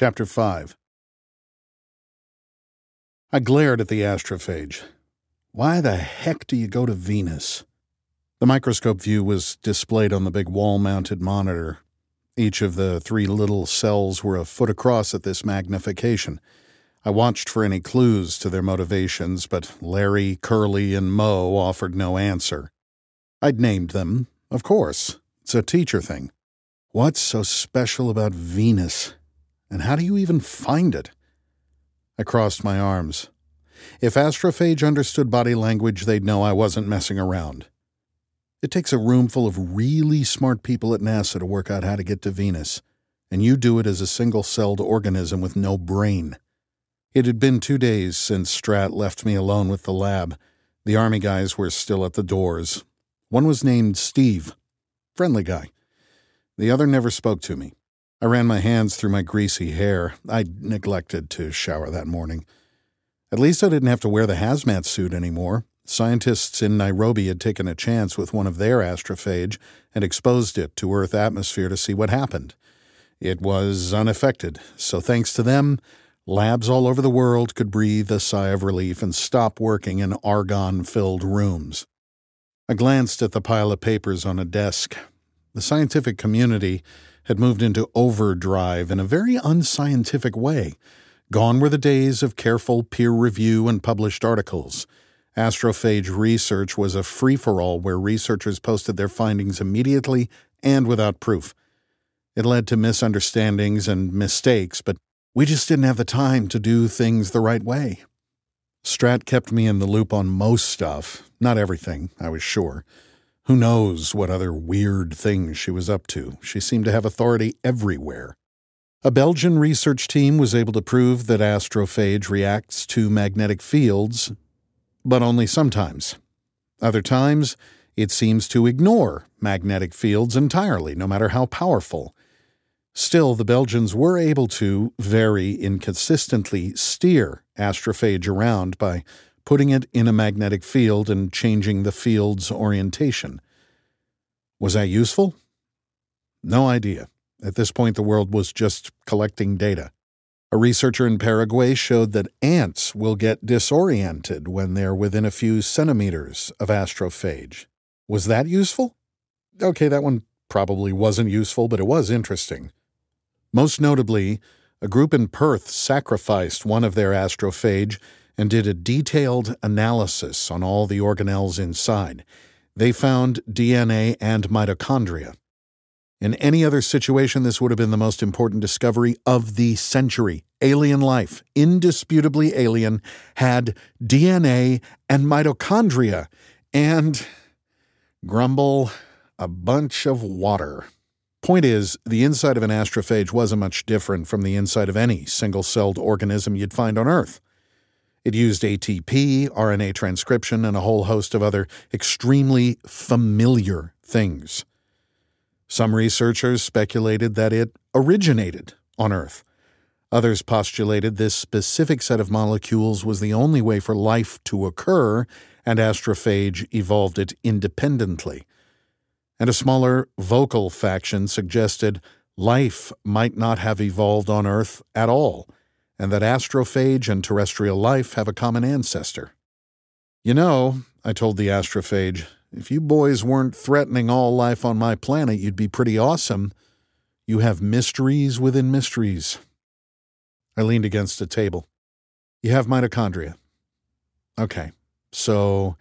Chapter 5 I glared at the astrophage. Why the heck do you go to Venus? The microscope view was displayed on the big wall mounted monitor. Each of the three little cells were a foot across at this magnification. I watched for any clues to their motivations, but Larry, Curly, and Moe offered no answer. I'd named them, of course. It's a teacher thing. What's so special about Venus? And how do you even find it? I crossed my arms. If Astrophage understood body language, they'd know I wasn't messing around. It takes a room full of really smart people at NASA to work out how to get to Venus, and you do it as a single celled organism with no brain. It had been two days since Stratt left me alone with the lab. The Army guys were still at the doors. One was named Steve. Friendly guy. The other never spoke to me. I ran my hands through my greasy hair. I'd neglected to shower that morning. At least I didn't have to wear the hazmat suit anymore. Scientists in Nairobi had taken a chance with one of their astrophage and exposed it to Earth atmosphere to see what happened. It was unaffected, so thanks to them, labs all over the world could breathe a sigh of relief and stop working in argon filled rooms. I glanced at the pile of papers on a desk. The scientific community had moved into overdrive in a very unscientific way. Gone were the days of careful peer review and published articles. Astrophage research was a free for all where researchers posted their findings immediately and without proof. It led to misunderstandings and mistakes, but we just didn't have the time to do things the right way. Stratt kept me in the loop on most stuff, not everything, I was sure. Who knows what other weird things she was up to? She seemed to have authority everywhere. A Belgian research team was able to prove that astrophage reacts to magnetic fields, but only sometimes. Other times, it seems to ignore magnetic fields entirely, no matter how powerful. Still, the Belgians were able to very inconsistently steer astrophage around by putting it in a magnetic field and changing the field's orientation. Was that useful? No idea. At this point, the world was just collecting data. A researcher in Paraguay showed that ants will get disoriented when they're within a few centimeters of astrophage. Was that useful? Okay, that one probably wasn't useful, but it was interesting. Most notably, a group in Perth sacrificed one of their astrophage and did a detailed analysis on all the organelles inside. They found DNA and mitochondria. In any other situation, this would have been the most important discovery of the century. Alien life, indisputably alien, had DNA and mitochondria, and grumble, a bunch of water. Point is, the inside of an astrophage wasn't much different from the inside of any single celled organism you'd find on Earth. It used ATP, RNA transcription, and a whole host of other extremely familiar things. Some researchers speculated that it originated on Earth. Others postulated this specific set of molecules was the only way for life to occur, and astrophage evolved it independently. And a smaller vocal faction suggested life might not have evolved on Earth at all and that astrophage and terrestrial life have a common ancestor. You know, I told the astrophage, if you boys weren't threatening all life on my planet, you'd be pretty awesome. You have mysteries within mysteries. I leaned against a table. You have mitochondria. Okay, so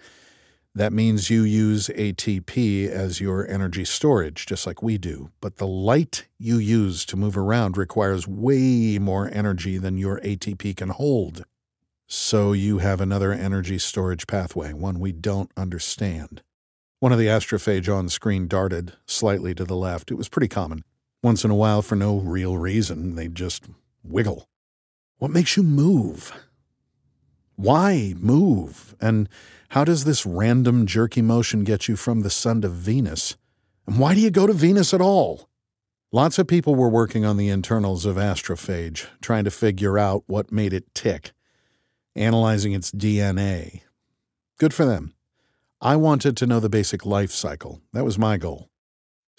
that means you use ATP as your energy storage, just like we do. But the light you use to move around requires way more energy than your ATP can hold. So you have another energy storage pathway, one we don't understand. One of the astrophage on screen darted slightly to the left. It was pretty common. Once in a while, for no real reason, they'd just wiggle. What makes you move? Why move? And how does this random jerky motion get you from the sun to Venus? And why do you go to Venus at all? Lots of people were working on the internals of astrophage, trying to figure out what made it tick, analyzing its DNA. Good for them. I wanted to know the basic life cycle. That was my goal.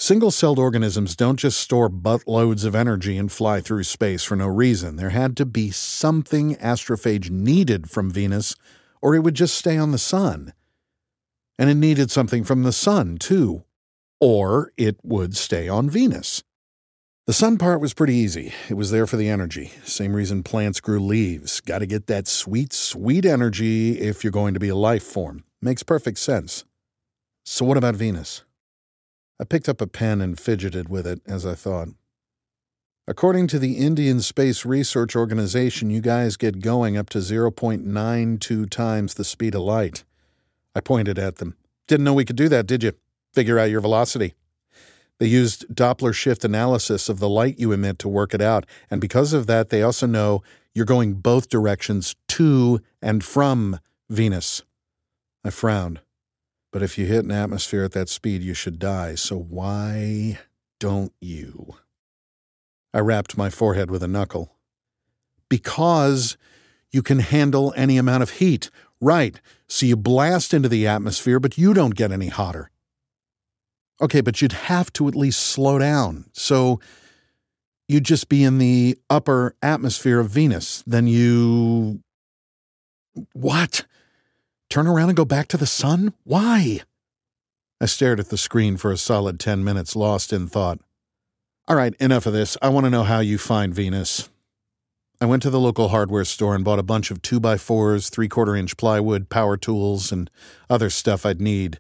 Single celled organisms don't just store buttloads of energy and fly through space for no reason. There had to be something astrophage needed from Venus, or it would just stay on the sun. And it needed something from the sun, too, or it would stay on Venus. The sun part was pretty easy. It was there for the energy. Same reason plants grew leaves. Got to get that sweet, sweet energy if you're going to be a life form. Makes perfect sense. So, what about Venus? I picked up a pen and fidgeted with it as I thought. According to the Indian Space Research Organization, you guys get going up to 0.92 times the speed of light. I pointed at them. Didn't know we could do that, did you? Figure out your velocity. They used Doppler shift analysis of the light you emit to work it out, and because of that, they also know you're going both directions to and from Venus. I frowned. But if you hit an atmosphere at that speed, you should die. So why don't you? I rapped my forehead with a knuckle. Because you can handle any amount of heat. Right. So you blast into the atmosphere, but you don't get any hotter. Okay, but you'd have to at least slow down. So you'd just be in the upper atmosphere of Venus. Then you. What? Turn around and go back to the sun? Why? I stared at the screen for a solid 10 minutes, lost in thought. All right, enough of this. I want to know how you find Venus. I went to the local hardware store and bought a bunch of 2x4s, 3 quarter inch plywood, power tools, and other stuff I'd need.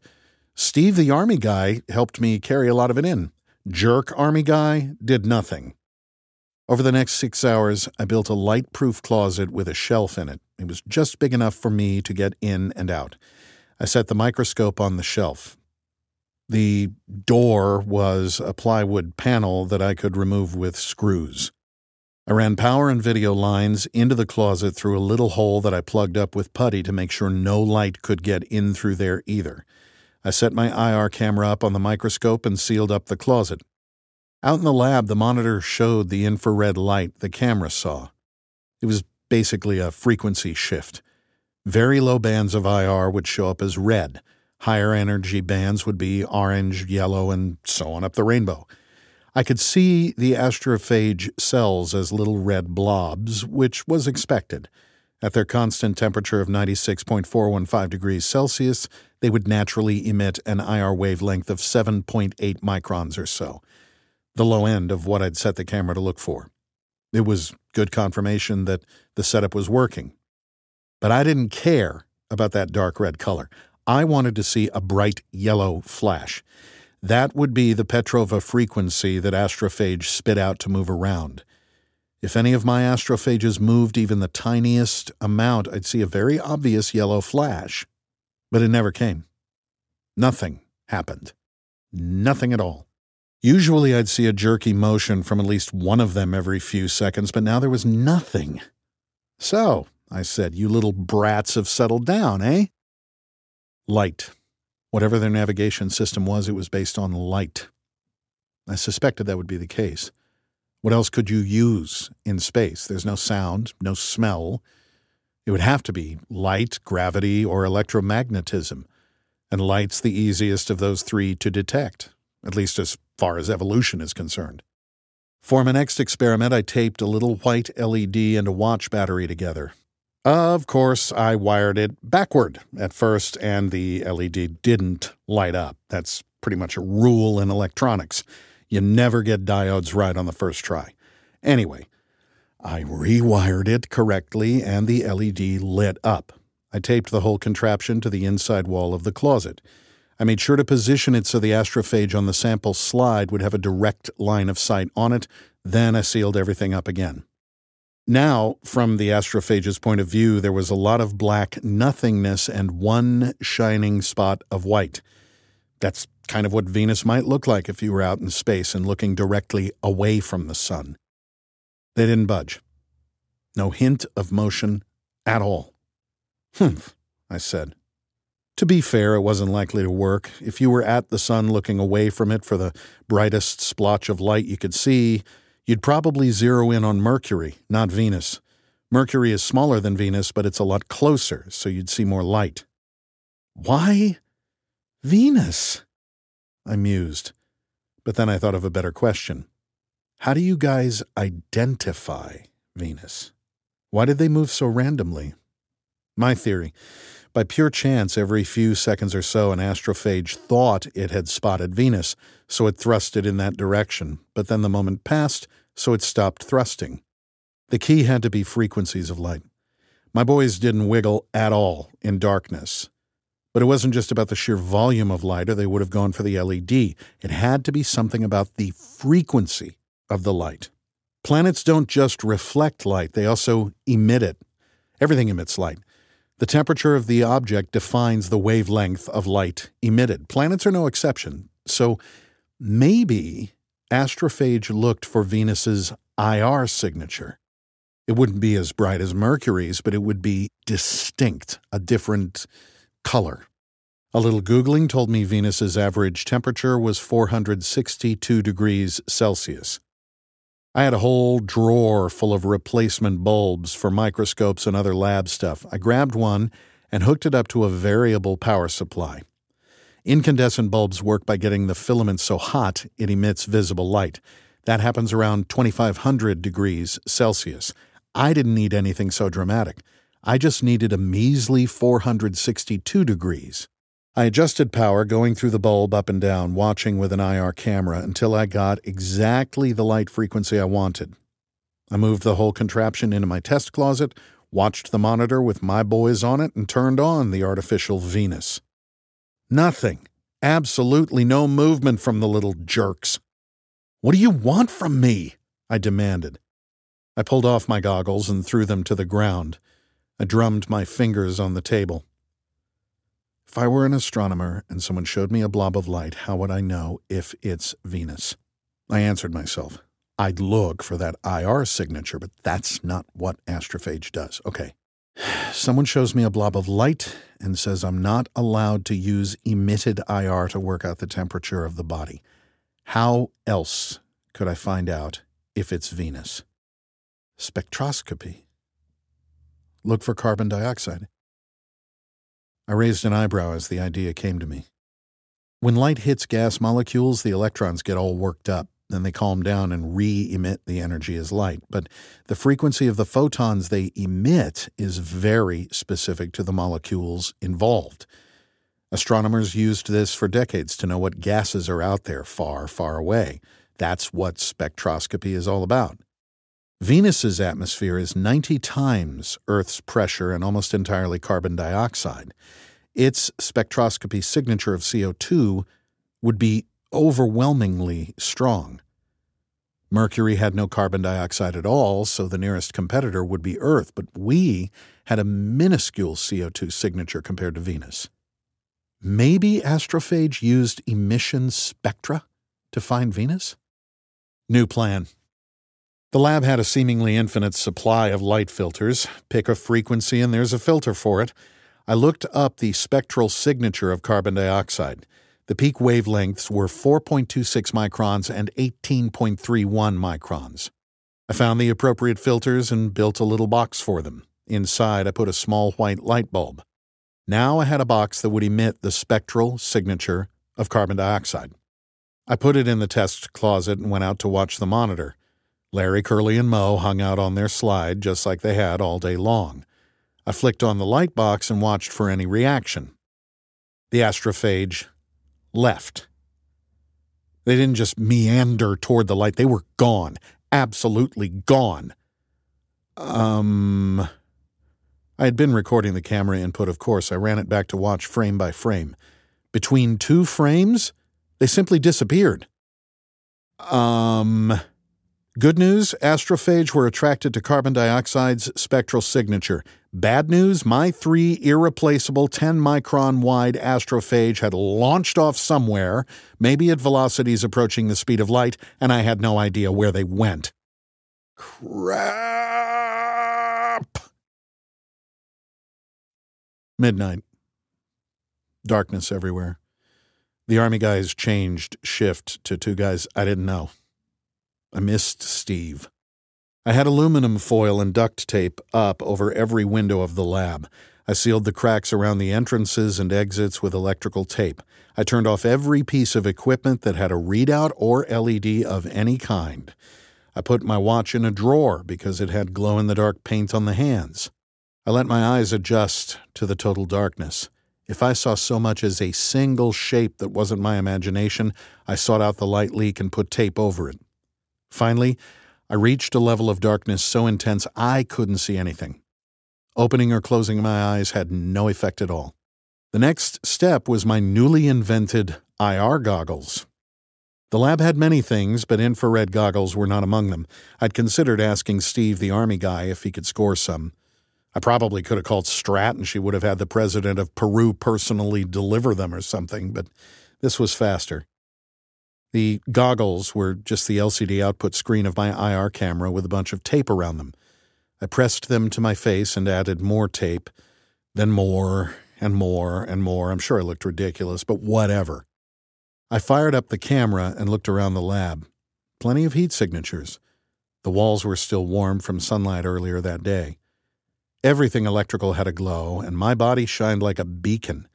Steve, the army guy, helped me carry a lot of it in. Jerk army guy did nothing. Over the next six hours, I built a light proof closet with a shelf in it. It was just big enough for me to get in and out. I set the microscope on the shelf. The door was a plywood panel that I could remove with screws. I ran power and video lines into the closet through a little hole that I plugged up with putty to make sure no light could get in through there either. I set my IR camera up on the microscope and sealed up the closet. Out in the lab, the monitor showed the infrared light the camera saw. It was basically a frequency shift. Very low bands of IR would show up as red. Higher energy bands would be orange, yellow, and so on up the rainbow. I could see the astrophage cells as little red blobs, which was expected. At their constant temperature of 96.415 degrees Celsius, they would naturally emit an IR wavelength of 7.8 microns or so the low end of what I'd set the camera to look for. It was good confirmation that the setup was working. But I didn't care about that dark red color. I wanted to see a bright yellow flash. That would be the Petrova frequency that astrophage spit out to move around. If any of my astrophages moved even the tiniest amount, I'd see a very obvious yellow flash. But it never came. Nothing happened. Nothing at all. Usually I'd see a jerky motion from at least one of them every few seconds, but now there was nothing. So, I said, you little brats have settled down, eh? Light. Whatever their navigation system was, it was based on light. I suspected that would be the case. What else could you use in space? There's no sound, no smell. It would have to be light, gravity, or electromagnetism. And light's the easiest of those three to detect, at least as far as evolution is concerned. For my next experiment, I taped a little white LED and a watch battery together. Of course, I wired it backward at first, and the LED didn't light up. That's pretty much a rule in electronics. You never get diodes right on the first try. Anyway, I rewired it correctly, and the LED lit up. I taped the whole contraption to the inside wall of the closet. I made sure to position it so the astrophage on the sample slide would have a direct line of sight on it. Then I sealed everything up again. Now, from the astrophage's point of view, there was a lot of black nothingness and one shining spot of white. That's kind of what Venus might look like if you were out in space and looking directly away from the sun. They didn't budge. No hint of motion at all. Humph, I said. To be fair, it wasn't likely to work. If you were at the sun looking away from it for the brightest splotch of light you could see, you'd probably zero in on Mercury, not Venus. Mercury is smaller than Venus, but it's a lot closer, so you'd see more light. Why Venus? I mused. But then I thought of a better question How do you guys identify Venus? Why did they move so randomly? My theory by pure chance, every few seconds or so, an astrophage thought it had spotted Venus, so it thrusted in that direction. But then the moment passed, so it stopped thrusting. The key had to be frequencies of light. My boys didn't wiggle at all in darkness. But it wasn't just about the sheer volume of light, or they would have gone for the LED. It had to be something about the frequency of the light. Planets don't just reflect light, they also emit it. Everything emits light. The temperature of the object defines the wavelength of light emitted. Planets are no exception. So maybe astrophage looked for Venus's IR signature. It wouldn't be as bright as Mercury's, but it would be distinct, a different color. A little Googling told me Venus's average temperature was 462 degrees Celsius. I had a whole drawer full of replacement bulbs for microscopes and other lab stuff. I grabbed one and hooked it up to a variable power supply. Incandescent bulbs work by getting the filament so hot it emits visible light. That happens around 2500 degrees Celsius. I didn't need anything so dramatic. I just needed a measly 462 degrees. I adjusted power going through the bulb up and down, watching with an IR camera until I got exactly the light frequency I wanted. I moved the whole contraption into my test closet, watched the monitor with my boys on it, and turned on the artificial Venus. Nothing. Absolutely no movement from the little jerks. What do you want from me? I demanded. I pulled off my goggles and threw them to the ground. I drummed my fingers on the table. If I were an astronomer and someone showed me a blob of light, how would I know if it's Venus? I answered myself. I'd look for that IR signature, but that's not what astrophage does. Okay. Someone shows me a blob of light and says I'm not allowed to use emitted IR to work out the temperature of the body. How else could I find out if it's Venus? Spectroscopy. Look for carbon dioxide. I raised an eyebrow as the idea came to me. When light hits gas molecules, the electrons get all worked up, then they calm down and re emit the energy as light. But the frequency of the photons they emit is very specific to the molecules involved. Astronomers used this for decades to know what gases are out there far, far away. That's what spectroscopy is all about. Venus's atmosphere is 90 times Earth's pressure and almost entirely carbon dioxide. Its spectroscopy signature of CO2 would be overwhelmingly strong. Mercury had no carbon dioxide at all, so the nearest competitor would be Earth, but we had a minuscule CO2 signature compared to Venus. Maybe astrophage used emission spectra to find Venus? New plan. The lab had a seemingly infinite supply of light filters. Pick a frequency and there's a filter for it. I looked up the spectral signature of carbon dioxide. The peak wavelengths were 4.26 microns and 18.31 microns. I found the appropriate filters and built a little box for them. Inside, I put a small white light bulb. Now I had a box that would emit the spectral signature of carbon dioxide. I put it in the test closet and went out to watch the monitor. Larry, Curly, and Moe hung out on their slide just like they had all day long. I flicked on the light box and watched for any reaction. The astrophage left. They didn't just meander toward the light, they were gone. Absolutely gone. Um. I had been recording the camera input, of course. I ran it back to watch frame by frame. Between two frames, they simply disappeared. Um. Good news astrophage were attracted to carbon dioxide's spectral signature. Bad news my three irreplaceable 10 micron wide astrophage had launched off somewhere, maybe at velocities approaching the speed of light, and I had no idea where they went. Crap! Midnight. Darkness everywhere. The army guys changed shift to two guys I didn't know. I missed Steve. I had aluminum foil and duct tape up over every window of the lab. I sealed the cracks around the entrances and exits with electrical tape. I turned off every piece of equipment that had a readout or LED of any kind. I put my watch in a drawer because it had glow in the dark paint on the hands. I let my eyes adjust to the total darkness. If I saw so much as a single shape that wasn't my imagination, I sought out the light leak and put tape over it. Finally, I reached a level of darkness so intense I couldn't see anything. Opening or closing my eyes had no effect at all. The next step was my newly invented IR goggles. The lab had many things, but infrared goggles were not among them. I'd considered asking Steve, the Army guy, if he could score some. I probably could have called Stratt and she would have had the president of Peru personally deliver them or something, but this was faster. The goggles were just the LCD output screen of my IR camera with a bunch of tape around them. I pressed them to my face and added more tape, then more and more and more. I'm sure I looked ridiculous, but whatever. I fired up the camera and looked around the lab. Plenty of heat signatures. The walls were still warm from sunlight earlier that day. Everything electrical had a glow, and my body shined like a beacon.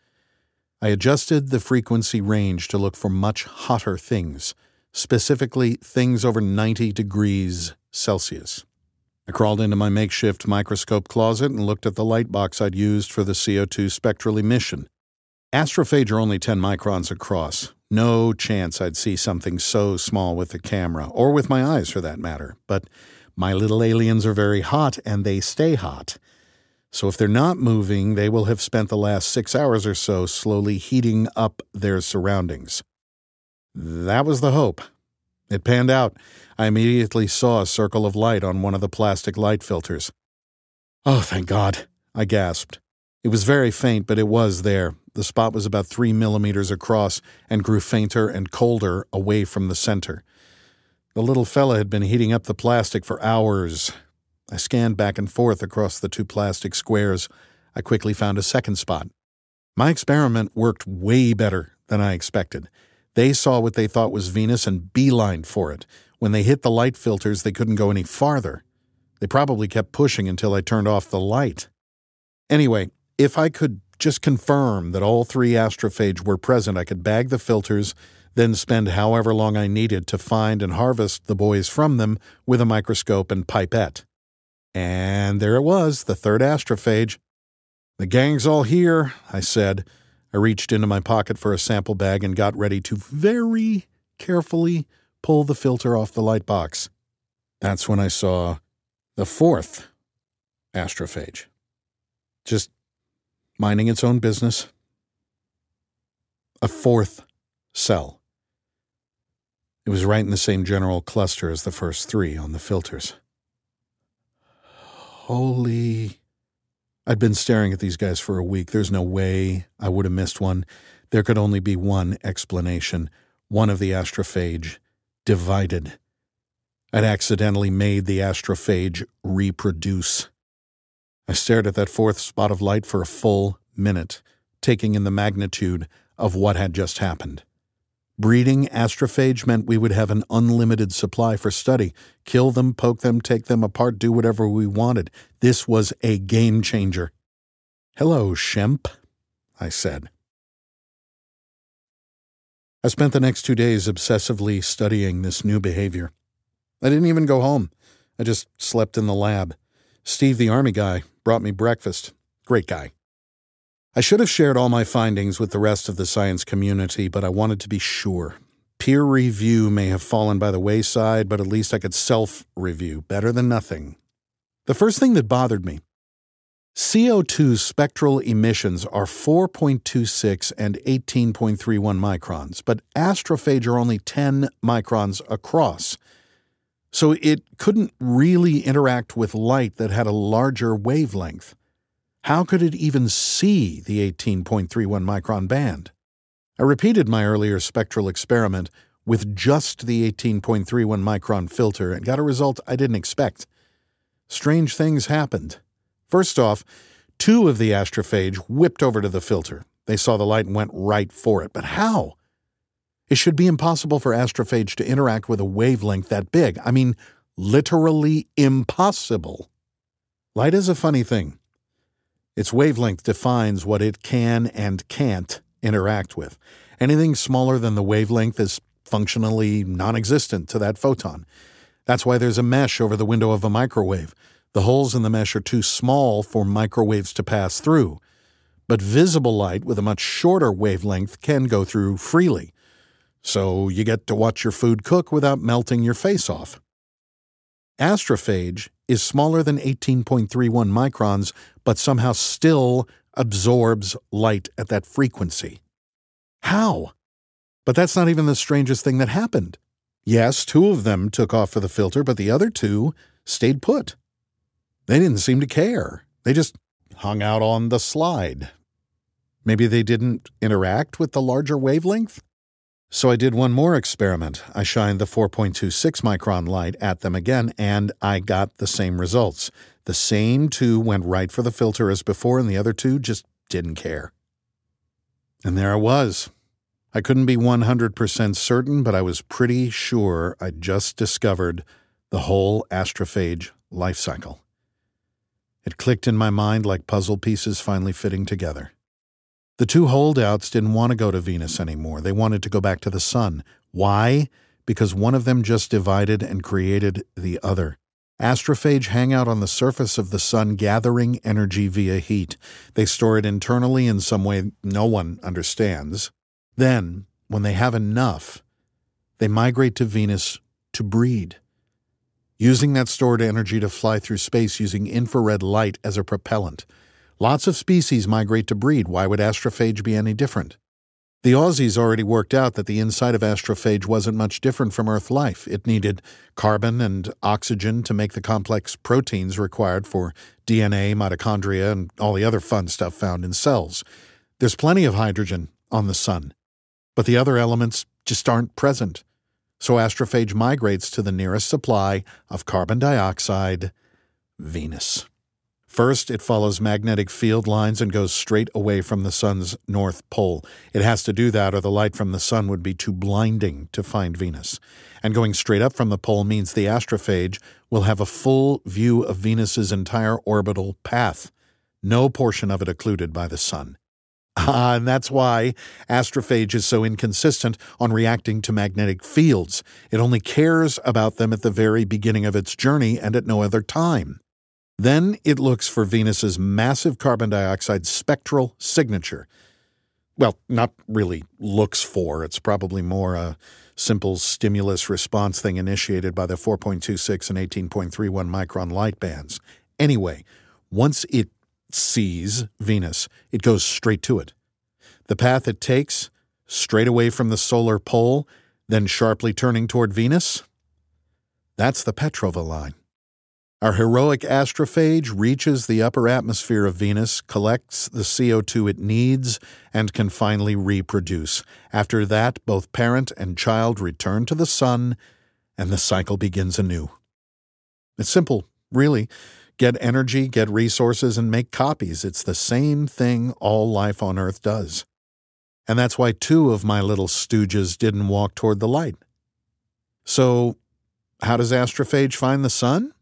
I adjusted the frequency range to look for much hotter things, specifically things over 90 degrees Celsius. I crawled into my makeshift microscope closet and looked at the light box I'd used for the CO2 spectral emission. Astrophage are only 10 microns across. No chance I'd see something so small with the camera, or with my eyes for that matter. But my little aliens are very hot and they stay hot. So if they're not moving, they will have spent the last six hours or so slowly heating up their surroundings. That was the hope. It panned out. I immediately saw a circle of light on one of the plastic light filters. Oh, thank God, I gasped. It was very faint, but it was there. The spot was about three millimeters across and grew fainter and colder away from the center. The little fella had been heating up the plastic for hours. I scanned back and forth across the two plastic squares. I quickly found a second spot. My experiment worked way better than I expected. They saw what they thought was Venus and beelined for it. When they hit the light filters, they couldn't go any farther. They probably kept pushing until I turned off the light. Anyway, if I could just confirm that all three astrophage were present, I could bag the filters, then spend however long I needed to find and harvest the boys from them with a microscope and pipette. And there it was, the third astrophage. The gang's all here, I said, I reached into my pocket for a sample bag and got ready to very carefully pull the filter off the light box. That's when I saw the fourth astrophage. Just minding its own business. A fourth cell. It was right in the same general cluster as the first three on the filters. Holy I'd been staring at these guys for a week. There's no way I would have missed one. There could only be one explanation one of the astrophage divided. I'd accidentally made the astrophage reproduce. I stared at that fourth spot of light for a full minute, taking in the magnitude of what had just happened. Breeding astrophage meant we would have an unlimited supply for study. Kill them, poke them, take them apart, do whatever we wanted. This was a game changer. Hello, Shemp, I said. I spent the next two days obsessively studying this new behavior. I didn't even go home. I just slept in the lab. Steve, the army guy, brought me breakfast. Great guy. I should have shared all my findings with the rest of the science community, but I wanted to be sure. Peer review may have fallen by the wayside, but at least I could self review. Better than nothing. The first thing that bothered me CO2's spectral emissions are 4.26 and 18.31 microns, but astrophage are only 10 microns across. So it couldn't really interact with light that had a larger wavelength. How could it even see the 18.31 micron band? I repeated my earlier spectral experiment with just the 18.31 micron filter and got a result I didn't expect. Strange things happened. First off, two of the astrophage whipped over to the filter. They saw the light and went right for it. But how? It should be impossible for astrophage to interact with a wavelength that big. I mean, literally impossible. Light is a funny thing. Its wavelength defines what it can and can't interact with. Anything smaller than the wavelength is functionally non existent to that photon. That's why there's a mesh over the window of a microwave. The holes in the mesh are too small for microwaves to pass through. But visible light with a much shorter wavelength can go through freely. So you get to watch your food cook without melting your face off. Astrophage is smaller than 18.31 microns, but somehow still absorbs light at that frequency. How? But that's not even the strangest thing that happened. Yes, two of them took off for the filter, but the other two stayed put. They didn't seem to care. They just hung out on the slide. Maybe they didn't interact with the larger wavelength? So I did one more experiment. I shined the 4.26 micron light at them again, and I got the same results. The same two went right for the filter as before, and the other two just didn't care. And there I was. I couldn't be 100% certain, but I was pretty sure I'd just discovered the whole astrophage life cycle. It clicked in my mind like puzzle pieces finally fitting together. The two holdouts didn't want to go to Venus anymore. They wanted to go back to the sun. Why? Because one of them just divided and created the other. Astrophage hang out on the surface of the sun, gathering energy via heat. They store it internally in some way no one understands. Then, when they have enough, they migrate to Venus to breed using that stored energy to fly through space using infrared light as a propellant. Lots of species migrate to breed. Why would astrophage be any different? The Aussies already worked out that the inside of astrophage wasn't much different from Earth life. It needed carbon and oxygen to make the complex proteins required for DNA, mitochondria, and all the other fun stuff found in cells. There's plenty of hydrogen on the Sun, but the other elements just aren't present so astrophage migrates to the nearest supply of carbon dioxide, Venus. First, it follows magnetic field lines and goes straight away from the sun's north pole. It has to do that, or the light from the sun would be too blinding to find Venus. And going straight up from the pole means the astrophage will have a full view of Venus's entire orbital path, no portion of it occluded by the sun. Uh, and that's why astrophage is so inconsistent on reacting to magnetic fields. It only cares about them at the very beginning of its journey and at no other time. Then it looks for Venus's massive carbon dioxide spectral signature. Well, not really looks for, it's probably more a simple stimulus response thing initiated by the 4.26 and 18.31 micron light bands. Anyway, once it sees Venus, it goes straight to it. The path it takes, straight away from the solar pole, then sharply turning toward Venus, that's the Petrova line. Our heroic astrophage reaches the upper atmosphere of Venus, collects the CO2 it needs, and can finally reproduce. After that, both parent and child return to the sun, and the cycle begins anew. It's simple, really get energy, get resources, and make copies. It's the same thing all life on Earth does. And that's why two of my little stooges didn't walk toward the light. So, how does astrophage find the sun?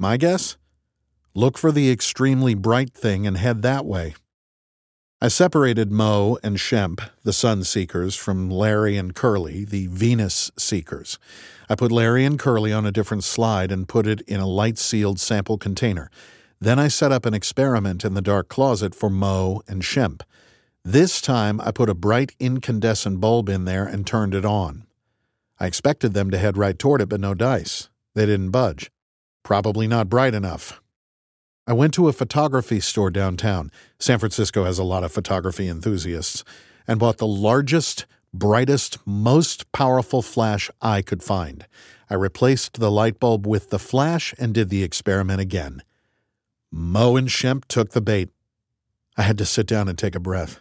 My guess? Look for the extremely bright thing and head that way. I separated Moe and Shemp, the sun seekers, from Larry and Curly, the Venus seekers. I put Larry and Curly on a different slide and put it in a light sealed sample container. Then I set up an experiment in the dark closet for Moe and Shemp. This time I put a bright incandescent bulb in there and turned it on. I expected them to head right toward it, but no dice. They didn't budge. Probably not bright enough. I went to a photography store downtown. San Francisco has a lot of photography enthusiasts, and bought the largest, brightest, most powerful flash I could find. I replaced the light bulb with the flash and did the experiment again. Moe and Shemp took the bait. I had to sit down and take a breath.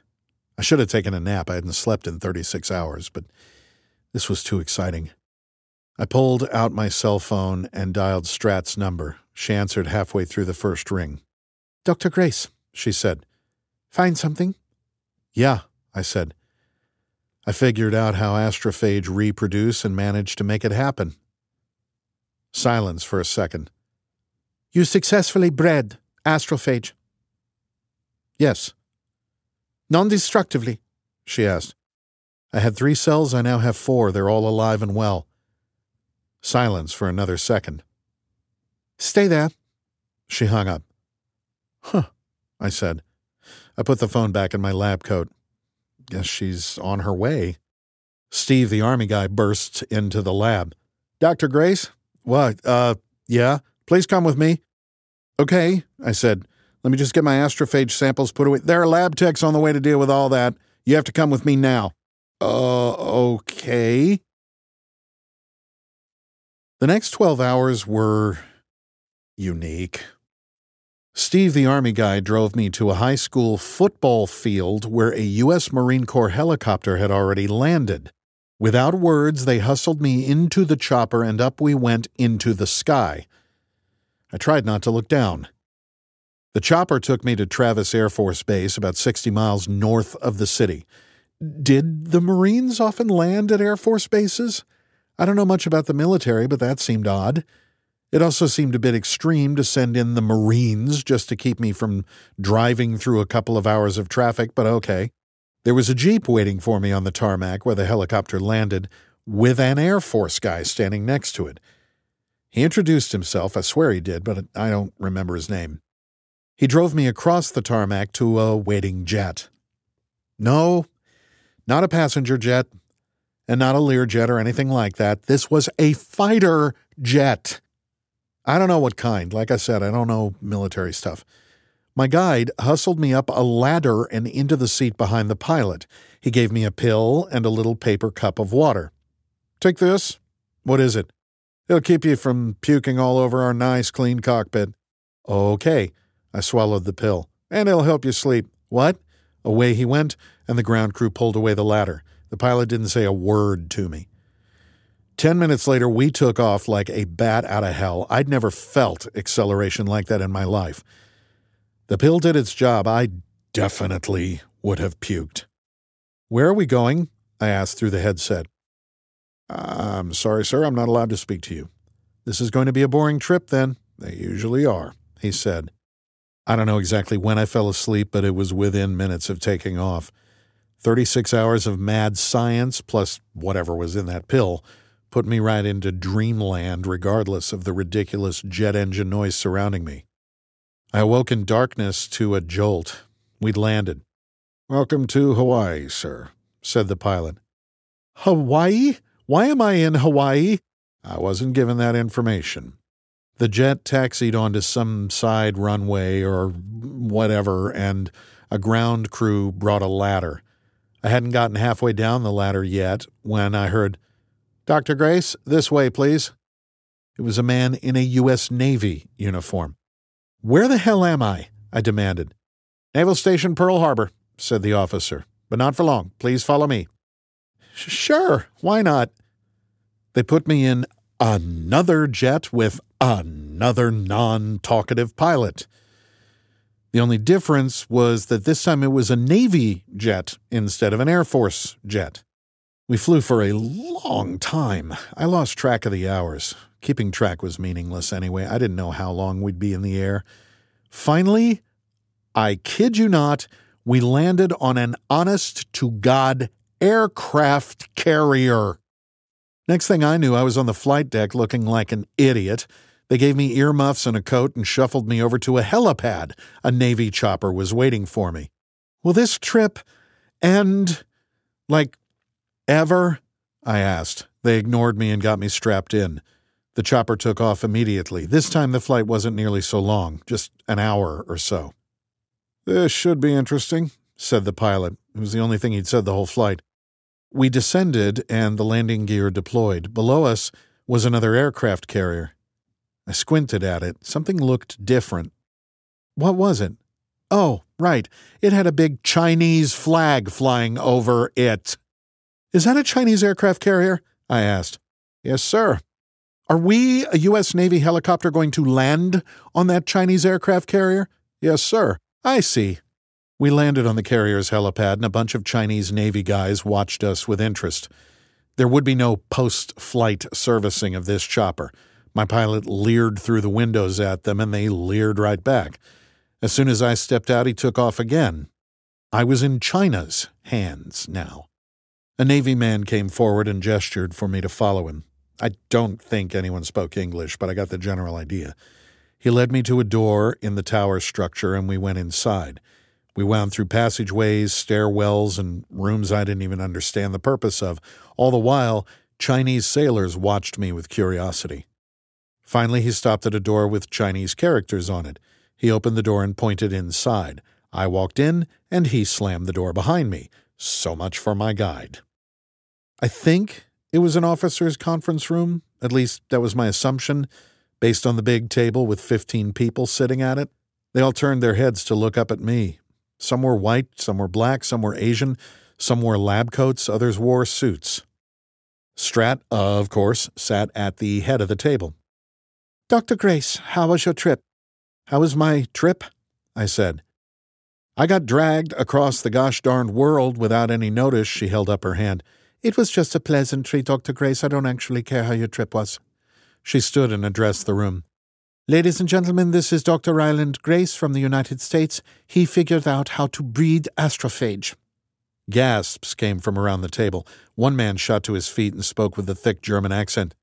I should have taken a nap. I hadn't slept in 36 hours, but this was too exciting. I pulled out my cell phone and dialed Stratt's number. She answered halfway through the first ring. Dr. Grace, she said. Find something? Yeah, I said. I figured out how astrophage reproduce and managed to make it happen. Silence for a second. You successfully bred astrophage. Yes. Non destructively? she asked. I had three cells, I now have four. They're all alive and well. Silence for another second. Stay there. She hung up. Huh, I said. I put the phone back in my lab coat. Guess she's on her way. Steve, the army guy, bursts into the lab. Dr. Grace? What? Uh, yeah? Please come with me. Okay, I said. Let me just get my astrophage samples put away. There are lab techs on the way to deal with all that. You have to come with me now. Uh, okay. The next 12 hours were unique. Steve, the Army guy, drove me to a high school football field where a U.S. Marine Corps helicopter had already landed. Without words, they hustled me into the chopper and up we went into the sky. I tried not to look down. The chopper took me to Travis Air Force Base, about 60 miles north of the city. Did the Marines often land at Air Force bases? I don't know much about the military, but that seemed odd. It also seemed a bit extreme to send in the Marines just to keep me from driving through a couple of hours of traffic, but okay. There was a Jeep waiting for me on the tarmac where the helicopter landed, with an Air Force guy standing next to it. He introduced himself, I swear he did, but I don't remember his name. He drove me across the tarmac to a waiting jet. No, not a passenger jet, and not a Learjet or anything like that. This was a fighter jet. I don't know what kind. Like I said, I don't know military stuff. My guide hustled me up a ladder and into the seat behind the pilot. He gave me a pill and a little paper cup of water. Take this. What is it? It'll keep you from puking all over our nice, clean cockpit. Okay. I swallowed the pill. And it'll help you sleep. What? Away he went, and the ground crew pulled away the ladder. The pilot didn't say a word to me. Ten minutes later, we took off like a bat out of hell. I'd never felt acceleration like that in my life. The pill did its job. I definitely would have puked. Where are we going? I asked through the headset. I'm sorry, sir, I'm not allowed to speak to you. This is going to be a boring trip, then. They usually are, he said. I don't know exactly when I fell asleep, but it was within minutes of taking off. 36 hours of mad science, plus whatever was in that pill, put me right into dreamland, regardless of the ridiculous jet engine noise surrounding me. I awoke in darkness to a jolt. We'd landed. Welcome to Hawaii, sir, said the pilot. Hawaii? Why am I in Hawaii? I wasn't given that information. The jet taxied onto some side runway or whatever, and a ground crew brought a ladder. I hadn't gotten halfway down the ladder yet when I heard, Dr. Grace, this way, please. It was a man in a U.S. Navy uniform. Where the hell am I? I demanded. Naval Station Pearl Harbor, said the officer, but not for long. Please follow me. Sure, why not? They put me in another jet with another non talkative pilot. The only difference was that this time it was a Navy jet instead of an Air Force jet. We flew for a long time. I lost track of the hours. Keeping track was meaningless anyway. I didn't know how long we'd be in the air. Finally, I kid you not, we landed on an honest to God aircraft carrier. Next thing I knew, I was on the flight deck looking like an idiot. They gave me earmuffs and a coat and shuffled me over to a helipad. A Navy chopper was waiting for me. Will this trip end like ever? I asked. They ignored me and got me strapped in. The chopper took off immediately. This time the flight wasn't nearly so long, just an hour or so. This should be interesting, said the pilot. It was the only thing he'd said the whole flight. We descended, and the landing gear deployed. Below us was another aircraft carrier. I squinted at it. Something looked different. What was it? Oh, right. It had a big Chinese flag flying over it. Is that a Chinese aircraft carrier? I asked. Yes, sir. Are we, a U.S. Navy helicopter, going to land on that Chinese aircraft carrier? Yes, sir. I see. We landed on the carrier's helipad, and a bunch of Chinese Navy guys watched us with interest. There would be no post flight servicing of this chopper. My pilot leered through the windows at them, and they leered right back. As soon as I stepped out, he took off again. I was in China's hands now. A Navy man came forward and gestured for me to follow him. I don't think anyone spoke English, but I got the general idea. He led me to a door in the tower structure, and we went inside. We wound through passageways, stairwells, and rooms I didn't even understand the purpose of. All the while, Chinese sailors watched me with curiosity. Finally, he stopped at a door with Chinese characters on it. He opened the door and pointed inside. I walked in, and he slammed the door behind me. So much for my guide. I think it was an officer's conference room. At least that was my assumption, based on the big table with 15 people sitting at it. They all turned their heads to look up at me. Some were white, some were black, some were Asian, some wore lab coats, others wore suits. Stratt, of course, sat at the head of the table. Dr. Grace, how was your trip? How was my trip? I said. I got dragged across the gosh darned world without any notice. She held up her hand. It was just a pleasantry, Dr. Grace. I don't actually care how your trip was. She stood and addressed the room. Ladies and gentlemen, this is Dr. Ryland Grace from the United States. He figured out how to breed astrophage. Gasps came from around the table. One man shot to his feet and spoke with a thick German accent.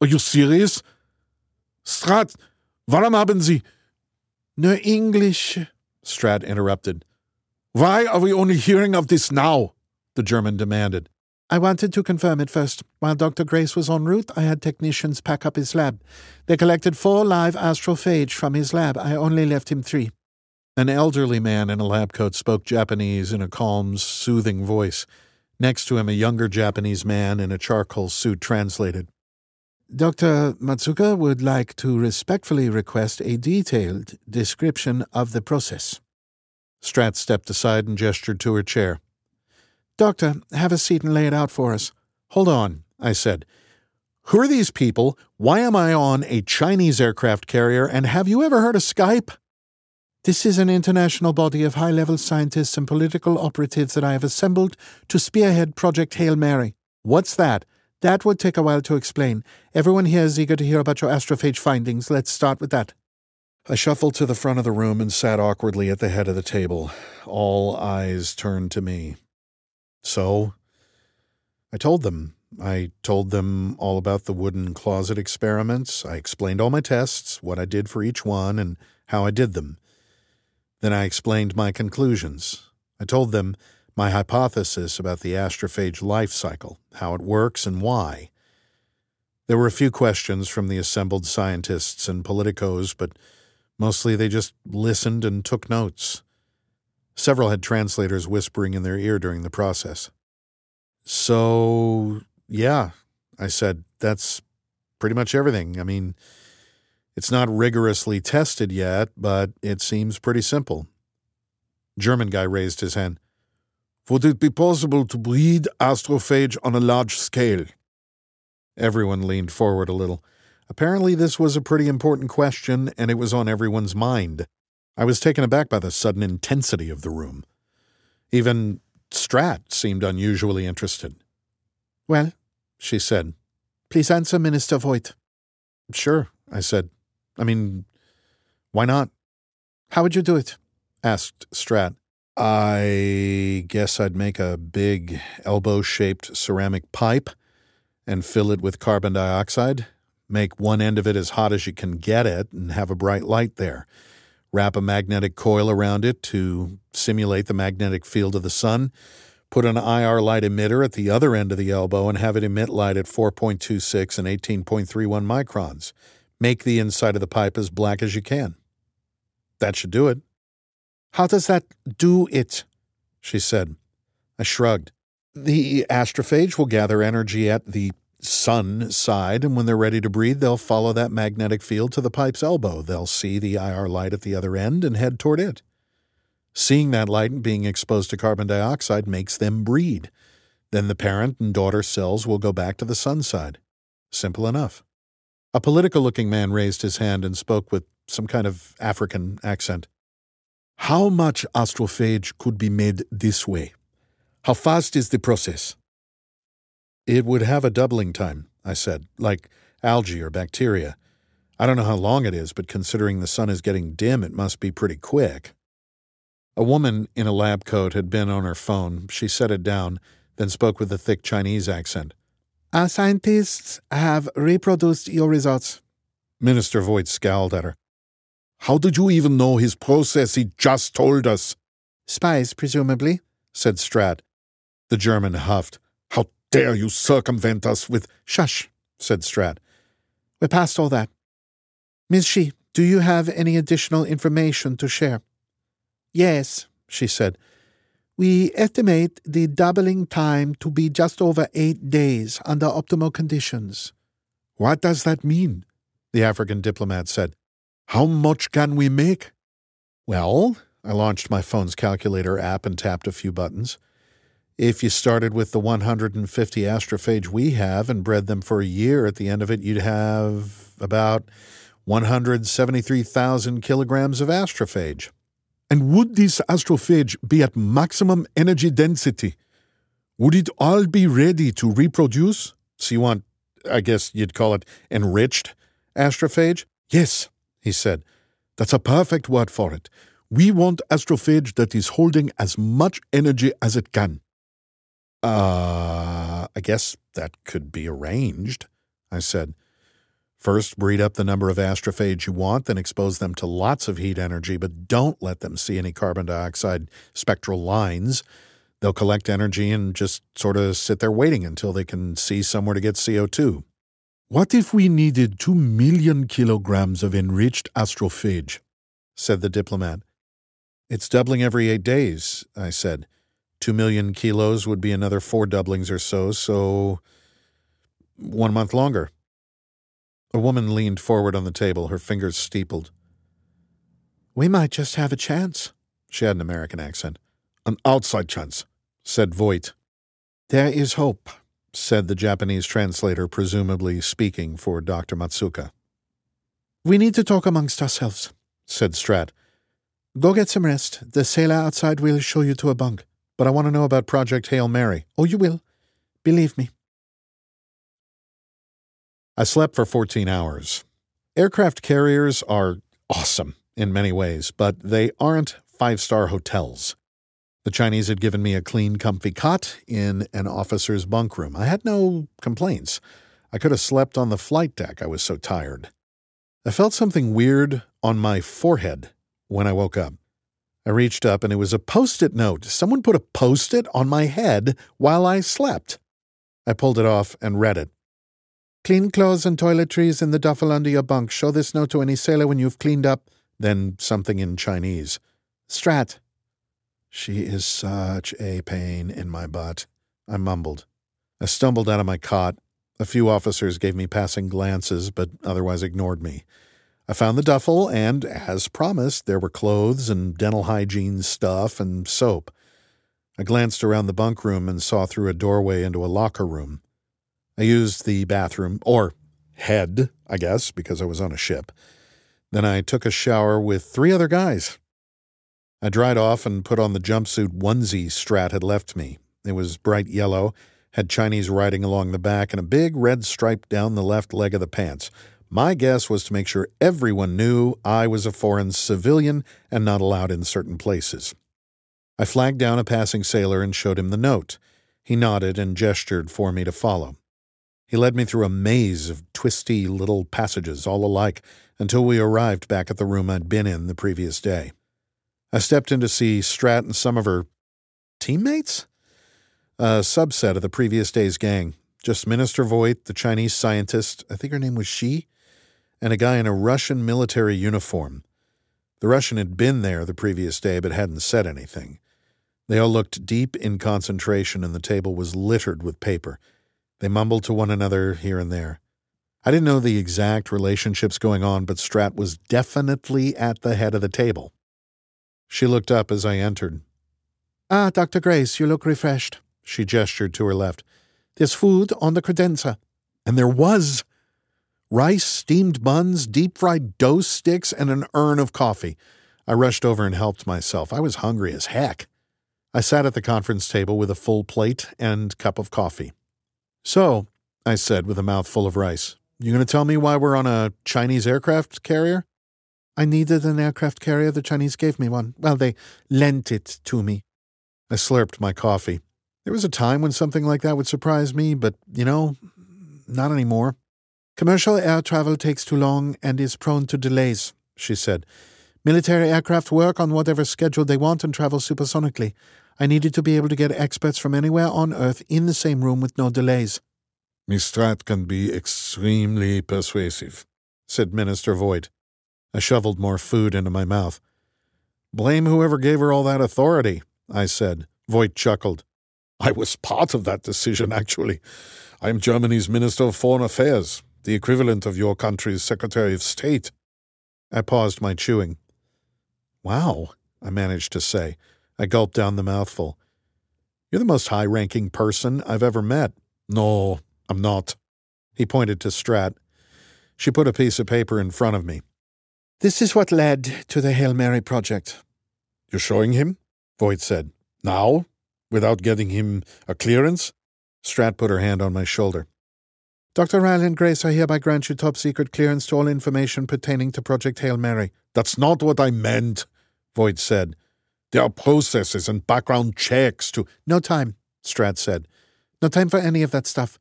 Are you serious? Stratt, warum haben Sie. No English, Stratt interrupted. Why are we only hearing of this now? The German demanded. I wanted to confirm it first. While Dr. Grace was en route, I had technicians pack up his lab. They collected four live astrophage from his lab. I only left him three. An elderly man in a lab coat spoke Japanese in a calm, soothing voice. Next to him, a younger Japanese man in a charcoal suit translated. Dr. Matsuka would like to respectfully request a detailed description of the process. Stratt stepped aside and gestured to her chair. Doctor, have a seat and lay it out for us. Hold on, I said. Who are these people? Why am I on a Chinese aircraft carrier? And have you ever heard of Skype? This is an international body of high level scientists and political operatives that I have assembled to spearhead Project Hail Mary. What's that? That would take a while to explain. Everyone here is eager to hear about your astrophage findings. Let's start with that. I shuffled to the front of the room and sat awkwardly at the head of the table. All eyes turned to me. So I told them. I told them all about the wooden closet experiments. I explained all my tests, what I did for each one, and how I did them. Then I explained my conclusions. I told them my hypothesis about the astrophage life cycle, how it works, and why. There were a few questions from the assembled scientists and politicos, but mostly they just listened and took notes. Several had translators whispering in their ear during the process. So, yeah, I said, that's pretty much everything. I mean, it's not rigorously tested yet, but it seems pretty simple. German guy raised his hand. Would it be possible to breed astrophage on a large scale? Everyone leaned forward a little. Apparently, this was a pretty important question, and it was on everyone's mind. I was taken aback by the sudden intensity of the room. Even Stratt seemed unusually interested. Well, she said, please answer Minister Voigt. Sure, I said. I mean, why not? How would you do it? asked Stratt. I guess I'd make a big elbow shaped ceramic pipe and fill it with carbon dioxide, make one end of it as hot as you can get it, and have a bright light there wrap a magnetic coil around it to simulate the magnetic field of the sun, put an IR light emitter at the other end of the elbow, and have it emit light at 4.26 and 18.31 microns. Make the inside of the pipe as black as you can. That should do it. How does that do it? She said. I shrugged. The astrophage will gather energy at the sun side, and when they're ready to breathe, they'll follow that magnetic field to the pipe's elbow. They'll see the IR light at the other end and head toward it. Seeing that light and being exposed to carbon dioxide makes them breed. Then the parent and daughter cells will go back to the sun side. Simple enough. A political looking man raised his hand and spoke with some kind of African accent. How much astrophage could be made this way? How fast is the process? It would have a doubling time, I said, like algae or bacteria. I don't know how long it is, but considering the sun is getting dim, it must be pretty quick. A woman in a lab coat had been on her phone. She set it down, then spoke with a thick Chinese accent. Our scientists have reproduced your results. Minister Voigt scowled at her. How did you even know his process? He just told us. Spies, presumably, said Stratt. The German huffed. How dare you circumvent us with. Shush, said Stratt. We're past all that. Miss Shi, do you have any additional information to share? Yes, she said. We estimate the doubling time to be just over eight days under optimal conditions. What does that mean? The African diplomat said. How much can we make? Well, I launched my phone's calculator app and tapped a few buttons. If you started with the 150 astrophage we have and bred them for a year, at the end of it, you'd have about 173,000 kilograms of astrophage. And would this astrophage be at maximum energy density? Would it all be ready to reproduce? So you want, I guess you'd call it enriched astrophage? Yes, he said. That's a perfect word for it. We want astrophage that is holding as much energy as it can. Uh, I guess that could be arranged, I said. First, breed up the number of astrophage you want, then expose them to lots of heat energy, but don't let them see any carbon dioxide spectral lines. They'll collect energy and just sort of sit there waiting until they can see somewhere to get CO2. What if we needed two million kilograms of enriched astrophage? said the diplomat. It's doubling every eight days, I said. Two million kilos would be another four doublings or so, so one month longer. A woman leaned forward on the table, her fingers steepled. We might just have a chance. She had an American accent. An outside chance, said Voigt. There is hope, said the Japanese translator, presumably speaking for Dr. Matsuka. We need to talk amongst ourselves, said Strat. Go get some rest. The sailor outside will show you to a bunk. But I want to know about Project Hail Mary. Oh, you will. Believe me. I slept for 14 hours. Aircraft carriers are awesome in many ways, but they aren't five star hotels. The Chinese had given me a clean, comfy cot in an officer's bunk room. I had no complaints. I could have slept on the flight deck, I was so tired. I felt something weird on my forehead when I woke up. I reached up and it was a post it note. Someone put a post it on my head while I slept. I pulled it off and read it. Clean clothes and toiletries in the duffel under your bunk. Show this note to any sailor when you've cleaned up. Then something in Chinese. Stratt. She is such a pain in my butt. I mumbled. I stumbled out of my cot. A few officers gave me passing glances, but otherwise ignored me. I found the duffel, and, as promised, there were clothes and dental hygiene stuff and soap. I glanced around the bunk room and saw through a doorway into a locker room. I used the bathroom, or head, I guess, because I was on a ship. Then I took a shower with three other guys. I dried off and put on the jumpsuit onesie Stratt had left me. It was bright yellow, had Chinese writing along the back, and a big red stripe down the left leg of the pants. My guess was to make sure everyone knew I was a foreign civilian and not allowed in certain places. I flagged down a passing sailor and showed him the note. He nodded and gestured for me to follow. He led me through a maze of twisty little passages, all alike, until we arrived back at the room I'd been in the previous day. I stepped in to see Stratt and some of her teammates? A subset of the previous day's gang. Just Minister Voigt, the Chinese scientist, I think her name was Shi, and a guy in a Russian military uniform. The Russian had been there the previous day but hadn't said anything. They all looked deep in concentration, and the table was littered with paper. They mumbled to one another here and there. I didn't know the exact relationships going on, but Stratt was definitely at the head of the table. She looked up as I entered. Ah, Dr. Grace, you look refreshed. She gestured to her left. There's food on the credenza. And there was rice, steamed buns, deep fried dough sticks, and an urn of coffee. I rushed over and helped myself. I was hungry as heck. I sat at the conference table with a full plate and cup of coffee. So, I said with a mouthful of rice, You going to tell me why we're on a Chinese aircraft carrier? I needed an aircraft carrier. The Chinese gave me one. Well, they lent it to me. I slurped my coffee. There was a time when something like that would surprise me, but, you know, not anymore. Commercial air travel takes too long and is prone to delays, she said. Military aircraft work on whatever schedule they want and travel supersonically. I needed to be able to get experts from anywhere on Earth in the same room with no delays. Miss Stratt can be extremely persuasive, said Minister Voigt. I shoveled more food into my mouth. Blame whoever gave her all that authority, I said. Voigt chuckled. I was part of that decision, actually. I am Germany's Minister of Foreign Affairs the equivalent of your country's Secretary of State. I paused my chewing. Wow, I managed to say. I gulped down the mouthful. You're the most high ranking person I've ever met. No, I'm not. He pointed to Stratt. She put a piece of paper in front of me. This is what led to the Hail Mary project. You're showing him? Voigt said. Now? Without getting him a clearance? Stratt put her hand on my shoulder. Dr. Ryland Grace, I hereby grant you top secret clearance to all information pertaining to Project Hail Mary. That's not what I meant, Voigt said. There are processes and background checks to. No time, Stratt said. No time for any of that stuff.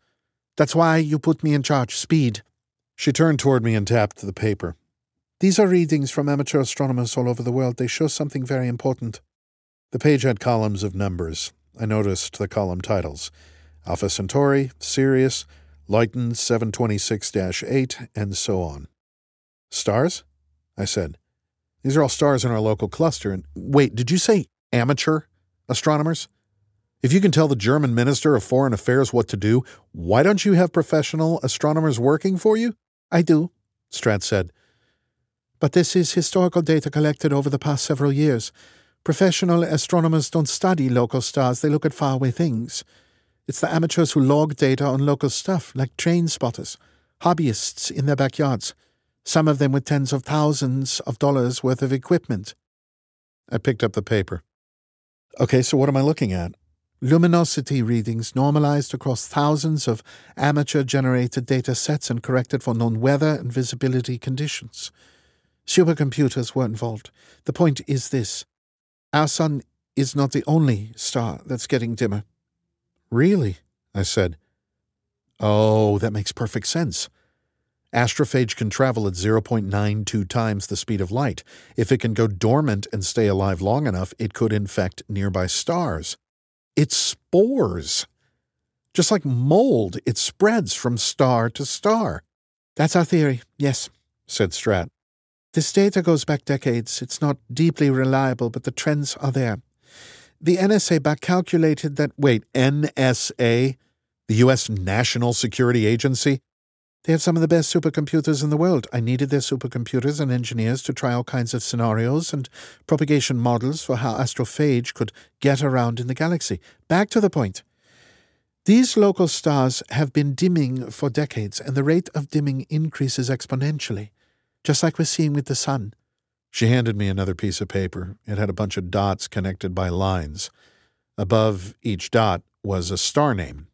That's why you put me in charge. Speed. She turned toward me and tapped the paper. These are readings from amateur astronomers all over the world. They show something very important. The page had columns of numbers. I noticed the column titles Alpha Centauri, Sirius, Luyten 726 8, and so on. Stars? I said. These are all stars in our local cluster. And wait, did you say amateur astronomers? If you can tell the German Minister of Foreign Affairs what to do, why don't you have professional astronomers working for you? I do, Stratt said. But this is historical data collected over the past several years. Professional astronomers don't study local stars, they look at faraway things. It's the amateurs who log data on local stuff, like train spotters, hobbyists in their backyards, some of them with tens of thousands of dollars worth of equipment. I picked up the paper. Okay, so what am I looking at? Luminosity readings normalized across thousands of amateur generated data sets and corrected for known weather and visibility conditions. Supercomputers were involved. The point is this our sun is not the only star that's getting dimmer. Really? I said. Oh, that makes perfect sense. Astrophage can travel at 0.92 times the speed of light. If it can go dormant and stay alive long enough, it could infect nearby stars. It spores. Just like mold, it spreads from star to star. That's our theory, yes, said Stratt. This data goes back decades. It's not deeply reliable, but the trends are there. The NSA back calculated that. Wait, NSA? The U.S. National Security Agency? They have some of the best supercomputers in the world. I needed their supercomputers and engineers to try all kinds of scenarios and propagation models for how astrophage could get around in the galaxy. Back to the point. These local stars have been dimming for decades, and the rate of dimming increases exponentially, just like we're seeing with the sun. She handed me another piece of paper. It had a bunch of dots connected by lines. Above each dot was a star name.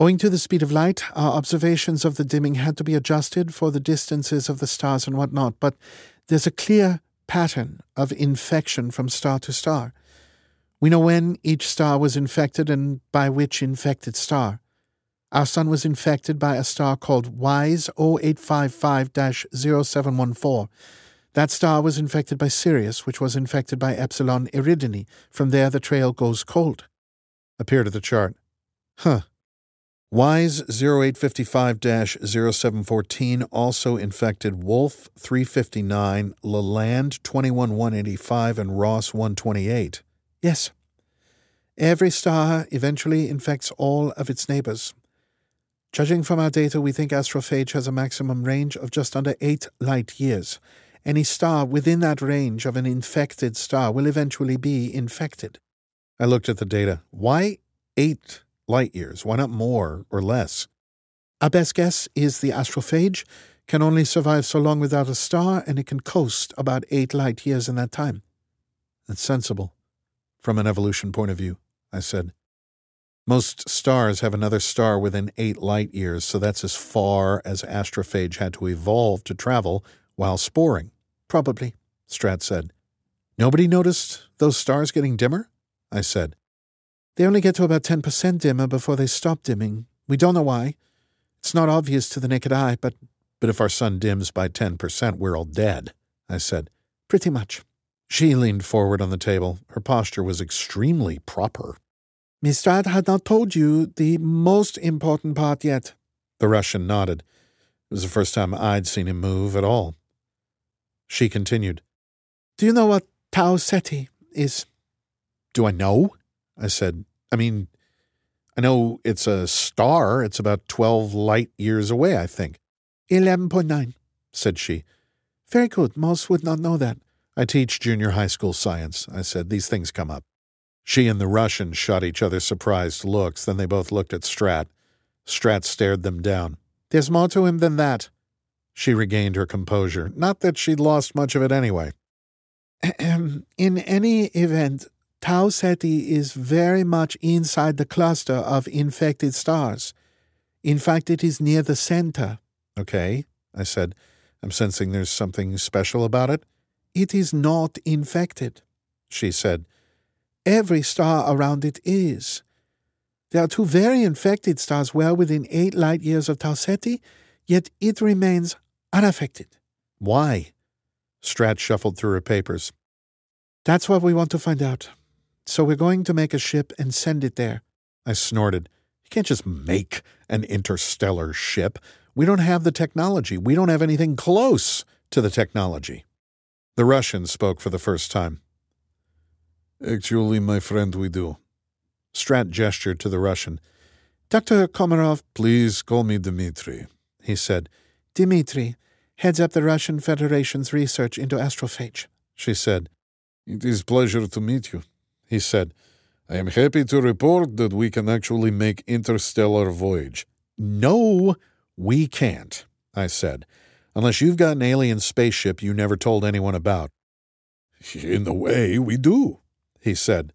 Owing to the speed of light, our observations of the dimming had to be adjusted for the distances of the stars and whatnot, but there's a clear pattern of infection from star to star. We know when each star was infected and by which infected star. Our sun was infected by a star called WISE 0855 0714 that star was infected by Sirius, which was infected by Epsilon Eridani. From there, the trail goes cold. Appeared at the chart. Huh. WISE 0855 0714 also infected Wolf 359, Lalande 21185, and Ross 128. Yes. Every star eventually infects all of its neighbors. Judging from our data, we think astrophage has a maximum range of just under 8 light years any star within that range of an infected star will eventually be infected. I looked at the data. Why eight light years? Why not more or less? Our best guess is the astrophage can only survive so long without a star, and it can coast about eight light years in that time. That's sensible, from an evolution point of view, I said. Most stars have another star within eight light years, so that's as far as astrophage had to evolve to travel while sporing. Probably, Stratt said. Nobody noticed those stars getting dimmer? I said. They only get to about 10% dimmer before they stop dimming. We don't know why. It's not obvious to the naked eye, but. But if our sun dims by 10%, we're all dead, I said. Pretty much. She leaned forward on the table. Her posture was extremely proper. Miss Stratt had not told you the most important part yet. The Russian nodded. It was the first time I'd seen him move at all. She continued. Do you know what Tau Ceti is? Do I know? I said. I mean, I know it's a star. It's about 12 light years away, I think. 11.9, said she. Very good. Most would not know that. I teach junior high school science, I said. These things come up. She and the Russian shot each other surprised looks. Then they both looked at Stratt. Stratt stared them down. There's more to him than that. She regained her composure. Not that she'd lost much of it anyway. In any event, Tau Ceti is very much inside the cluster of infected stars. In fact, it is near the center. Okay, I said. I'm sensing there's something special about it. It is not infected, she said. Every star around it is. There are two very infected stars well within eight light years of Tau Ceti, yet it remains unaffected. Why? Stratt shuffled through her papers. That's what we want to find out. So we're going to make a ship and send it there. I snorted. You can't just make an interstellar ship. We don't have the technology. We don't have anything close to the technology. The Russian spoke for the first time. Actually, my friend, we do. Stratt gestured to the Russian. Dr. Komarov. Please call me Dmitri, he said. Dmitri heads up the Russian Federation's research into astrophage, she said. It is pleasure to meet you, he said. I am happy to report that we can actually make interstellar voyage. No, we can't, I said, unless you've got an alien spaceship you never told anyone about. In a way, we do, he said.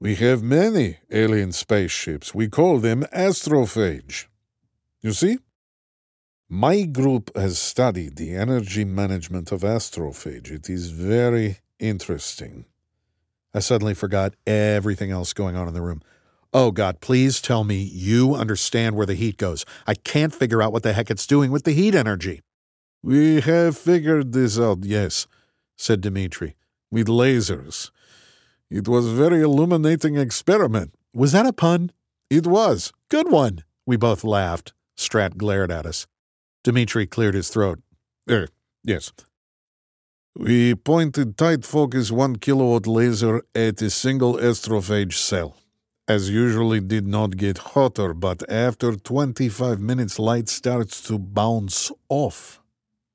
We have many alien spaceships. We call them astrophage. You see? My group has studied the energy management of astrophage. It is very interesting. I suddenly forgot everything else going on in the room. Oh, God, please tell me you understand where the heat goes. I can't figure out what the heck it's doing with the heat energy. We have figured this out, yes, said Dmitri, with lasers. It was a very illuminating experiment. Was that a pun? It was. Good one. We both laughed. Stratt glared at us. Dmitri cleared his throat. Er, yes. We pointed tight focus 1 kilowatt laser at a single astrophage cell. As usually did not get hotter, but after 25 minutes light starts to bounce off.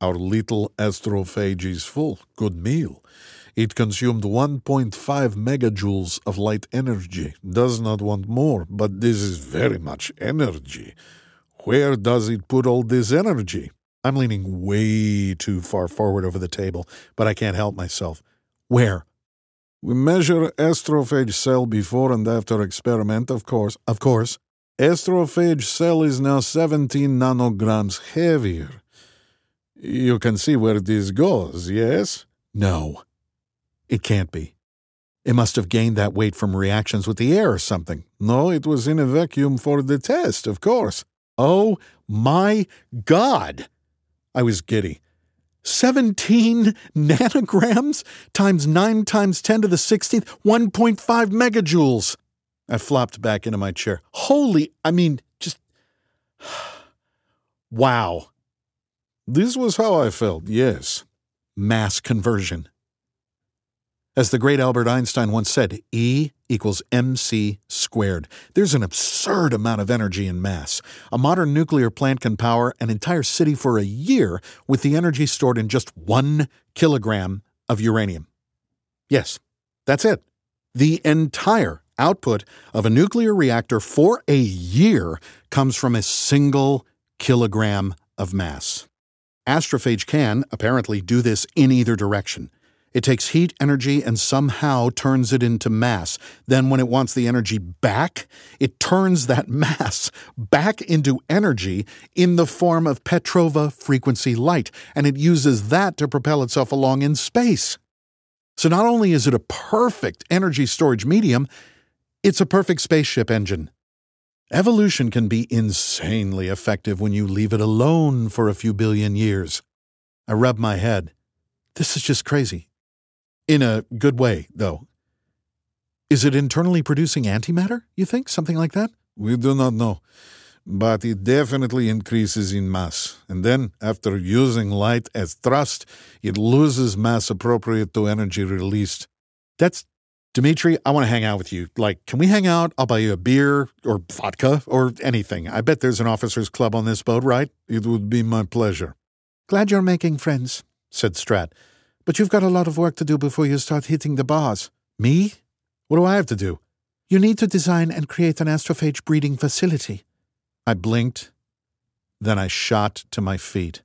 Our little astrophage is full. Good meal. It consumed 1.5 megajoules of light energy. Does not want more, but this is very much energy. Where does it put all this energy? I'm leaning way too far forward over the table, but I can't help myself. Where? We measure astrophage cell before and after experiment, of course. Of course. Astrophage cell is now 17 nanograms heavier. You can see where this goes, yes? No. It can't be. It must have gained that weight from reactions with the air or something. No, it was in a vacuum for the test, of course. Oh my God! I was giddy. 17 nanograms times 9 times 10 to the 16th, 1.5 megajoules. I flopped back into my chair. Holy, I mean, just. wow. This was how I felt, yes. Mass conversion. As the great Albert Einstein once said, E equals mc squared. There's an absurd amount of energy in mass. A modern nuclear plant can power an entire city for a year with the energy stored in just one kilogram of uranium. Yes, that's it. The entire output of a nuclear reactor for a year comes from a single kilogram of mass. Astrophage can, apparently, do this in either direction. It takes heat energy and somehow turns it into mass. Then, when it wants the energy back, it turns that mass back into energy in the form of Petrova frequency light, and it uses that to propel itself along in space. So, not only is it a perfect energy storage medium, it's a perfect spaceship engine. Evolution can be insanely effective when you leave it alone for a few billion years. I rub my head. This is just crazy. In a good way, though. Is it internally producing antimatter, you think? Something like that? We do not know, but it definitely increases in mass. And then, after using light as thrust, it loses mass appropriate to energy released. That's Dmitri, I want to hang out with you. Like, can we hang out? I'll buy you a beer or vodka or anything. I bet there's an officers' club on this boat, right? It would be my pleasure. Glad you're making friends, said Stratt. But you've got a lot of work to do before you start hitting the bars. Me? What do I have to do? You need to design and create an astrophage breeding facility. I blinked. Then I shot to my feet.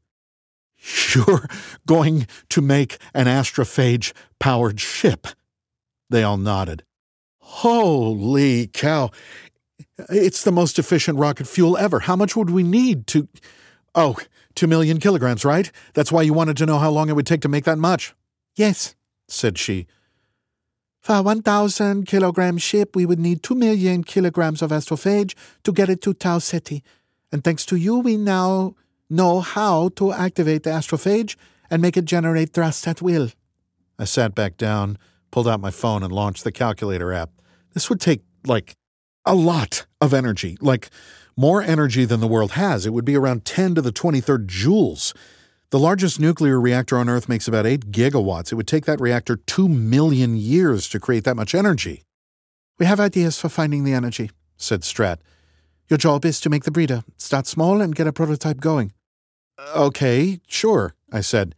You're going to make an astrophage powered ship. They all nodded. Holy cow. It's the most efficient rocket fuel ever. How much would we need to. Oh, two million kilograms, right? That's why you wanted to know how long it would take to make that much. Yes, said she. For a 1,000 kilogram ship, we would need 2 million kilograms of astrophage to get it to Tau Ceti. And thanks to you, we now know how to activate the astrophage and make it generate thrust at will. I sat back down, pulled out my phone, and launched the calculator app. This would take, like, a lot of energy, like more energy than the world has. It would be around 10 to the 23rd joules. The largest nuclear reactor on Earth makes about 8 gigawatts. It would take that reactor 2 million years to create that much energy. We have ideas for finding the energy, said Stratt. Your job is to make the breeder. Start small and get a prototype going. Okay, sure, I said.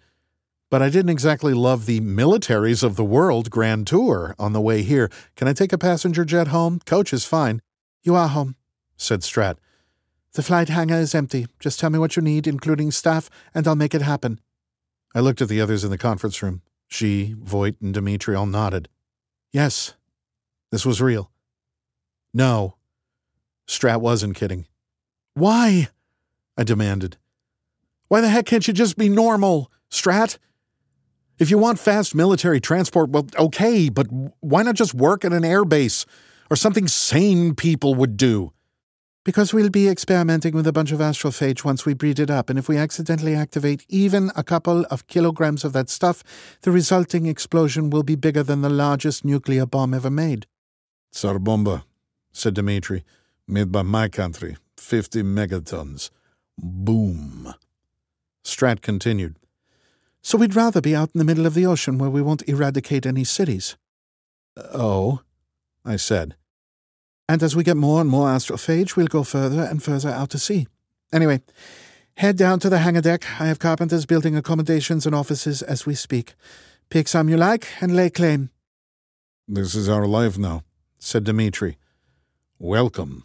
But I didn't exactly love the militaries of the world grand tour on the way here. Can I take a passenger jet home? Coach is fine. You are home, said Stratt. The flight hangar is empty. Just tell me what you need, including staff, and I'll make it happen. I looked at the others in the conference room. She, Voigt, and Dmitri all nodded. Yes, this was real. No, Stratt wasn't kidding. Why? I demanded. Why the heck can't you just be normal, Stratt? If you want fast military transport, well, okay, but why not just work at an airbase or something sane people would do? Because we'll be experimenting with a bunch of astrophage once we breed it up, and if we accidentally activate even a couple of kilograms of that stuff, the resulting explosion will be bigger than the largest nuclear bomb ever made. Tsar Bomba, said Dmitri, made by my country, 50 megatons. Boom. Stratt continued. So we'd rather be out in the middle of the ocean where we won't eradicate any cities. Oh, I said. And as we get more and more astrophage, we'll go further and further out to sea. Anyway, head down to the hangar deck. I have carpenters building accommodations and offices as we speak. Pick some you like and lay claim. This is our life now, said Dmitri. Welcome.